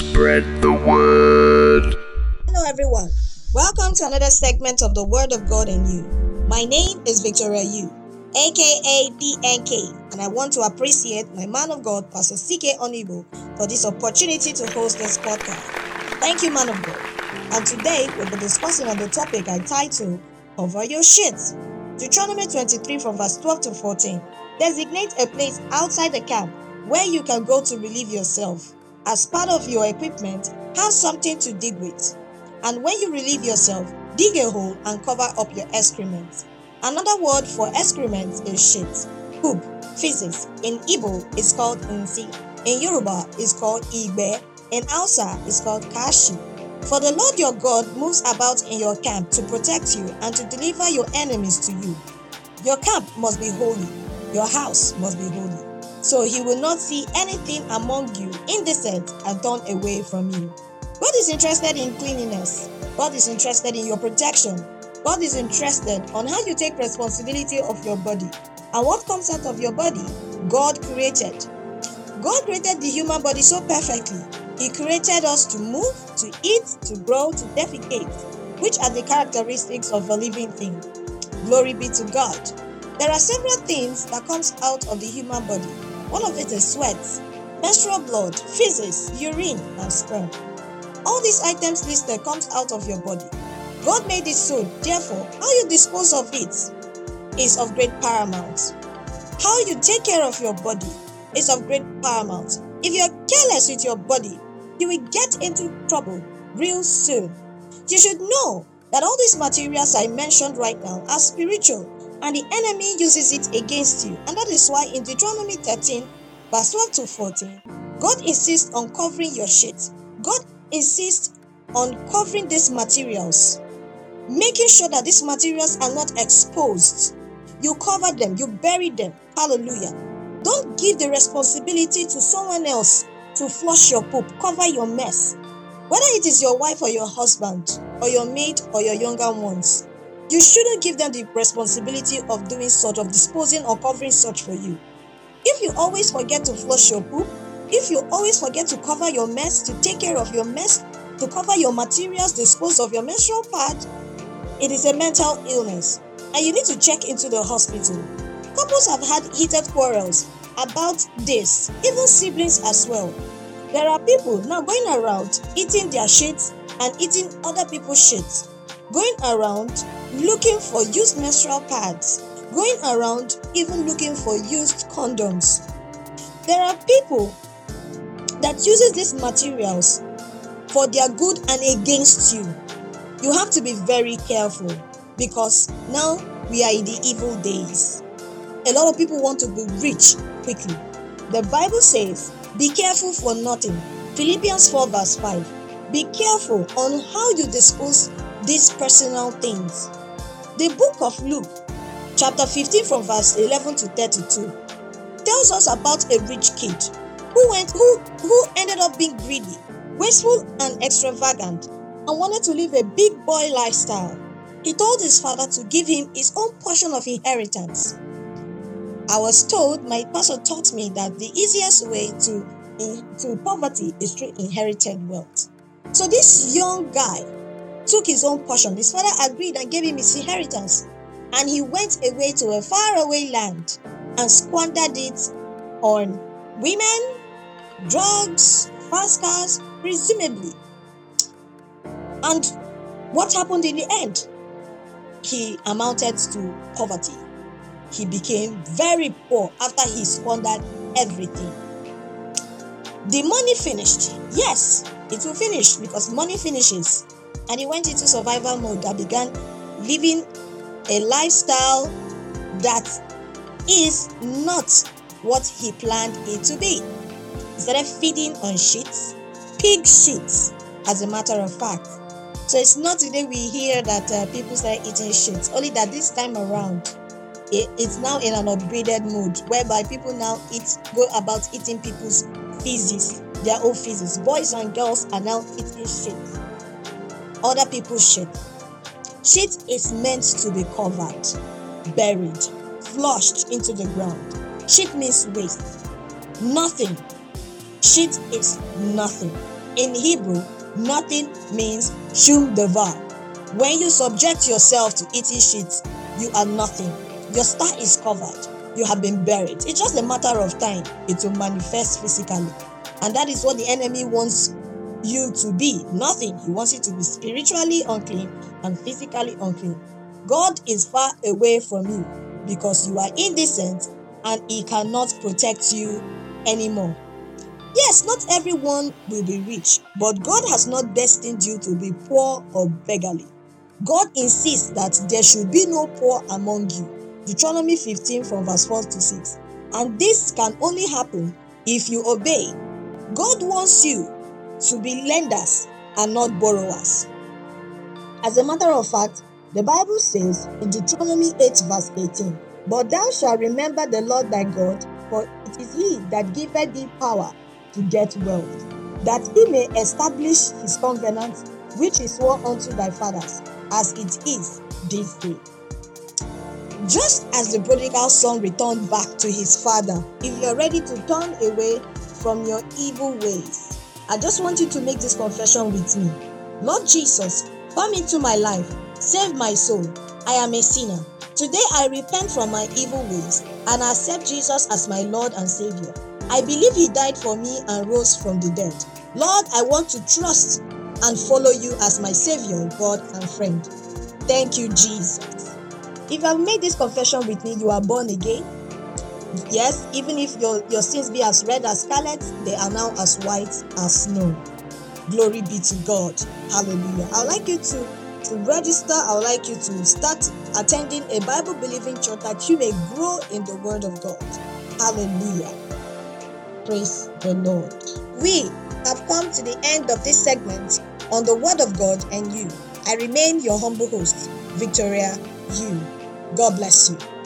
Spread the word. Hello, everyone. Welcome to another segment of the Word of God in You. My name is Victoria Yu, aka PNK, and I want to appreciate my man of God, Pastor CK Onibo, for this opportunity to host this podcast. Thank you, man of God. And today we'll be discussing on the topic I titled Cover Your Shit. Deuteronomy 23 from verse 12 to 14. Designate a place outside the camp where you can go to relieve yourself. As part of your equipment, have something to dig with. And when you relieve yourself, dig a hole and cover up your excrement. Another word for excrement is shit. Poop, feces. In Igbo it's called nsi. In Yoruba it's called igbe. In Hausa it's called kashi. For the Lord your God moves about in your camp to protect you and to deliver your enemies to you. Your camp must be holy. Your house must be holy. So he will not see anything among you indecent and turn away from you. God is interested in cleanliness. God is interested in your protection. God is interested on how you take responsibility of your body. And what comes out of your body, God created. God created the human body so perfectly. He created us to move, to eat, to grow, to defecate, which are the characteristics of a living thing. Glory be to God. There are several things that comes out of the human body. One of it is sweat, menstrual blood, feces, urine, and sperm. All these items listed comes out of your body. God made it so, therefore, how you dispose of it is of great paramount. How you take care of your body is of great paramount. If you're careless with your body, you will get into trouble real soon. You should know that all these materials I mentioned right now are spiritual and the enemy uses it against you. And that is why in Deuteronomy 13, verse 12 to 14, God insists on covering your shit. God insists on covering these materials, making sure that these materials are not exposed. You cover them, you bury them. Hallelujah. Don't give the responsibility to someone else to flush your poop, cover your mess. Whether it is your wife or your husband, or your mate or your younger ones, you shouldn't give them the responsibility of doing such, of disposing or covering such for you. If you always forget to flush your poop, if you always forget to cover your mess, to take care of your mess, to cover your materials, dispose of your menstrual pad, it is a mental illness and you need to check into the hospital. Couples have had heated quarrels about this, even siblings as well. There are people now going around eating their shit and eating other people's shit, going around looking for used menstrual pads, going around even looking for used condoms. There are people that uses these materials for their good and against you. You have to be very careful because now we are in the evil days. A lot of people want to be rich quickly. The Bible says, Be careful for nothing. Philippians 4, verse 5. Be careful on how you dispose these personal things. The book of Luke, chapter 15, from verse 11 to 32, tells us about a rich kid who went who who ended up being greedy, wasteful and extravagant, and wanted to live a big boy lifestyle. He told his father to give him his own portion of inheritance. I was told, my pastor taught me that the easiest way to, to poverty is through inherited wealth. So this young guy took his own portion. His father agreed and gave him his inheritance. And he went away to a faraway land and squandered it on women, drugs, fast cars, presumably. And what happened in the end? He amounted to poverty. He became very poor after he squandered everything. The money finished. Yes, it will finish because money finishes. And he went into survival mode that began living a lifestyle that is not what he planned it to be. He started feeding on shits, pig shits, as a matter of fact. So it's not today we hear that uh, people start eating shits, only that this time around, it, it's now in an upgraded mode whereby people now eat, go about eating people's feces, their own feces. Boys and girls are now eating shit, other people's shit. Shit is meant to be covered, buried, flushed into the ground. Shit means waste. Nothing. Shit is nothing. In Hebrew, nothing means shum devar. When you subject yourself to eating shit, you are nothing. Your star is covered. You have been buried. It's just a matter of time. It will manifest physically. And that is what the enemy wants you to be. Nothing. He wants you to be spiritually unclean and physically unclean. God is far away from you because you are indecent and he cannot protect you anymore. Yes, not everyone will be rich, but God has not destined you to be poor or beggarly. God insists that there should be no poor among you. Deuteronomy 15 from verse 4 to 6. And this can only happen if you obey. God wants you to be lenders and not borrowers. As a matter of fact, the Bible says in Deuteronomy 8, verse 18, But thou shalt remember the Lord thy God, for it is he that giveth thee power to get wealth, that he may establish his covenant which he swore unto thy fathers, as it is this day. Just as the prodigal son returned back to his father, if you're ready to turn away from your evil ways, I just want you to make this confession with me. Lord Jesus, come into my life, save my soul. I am a sinner. Today I repent from my evil ways and accept Jesus as my Lord and Savior. I believe He died for me and rose from the dead. Lord, I want to trust and follow you as my Savior, God, and friend. Thank you, Jesus. If have made this confession with me, you are born again. Yes, even if your, your sins be as red as scarlet, they are now as white as snow. Glory be to God. Hallelujah. I would like you to, to register. I would like you to start attending a Bible believing church that you may grow in the Word of God. Hallelujah. Praise the Lord. We have come to the end of this segment on the Word of God and you. I remain your humble host, Victoria You. God bless you.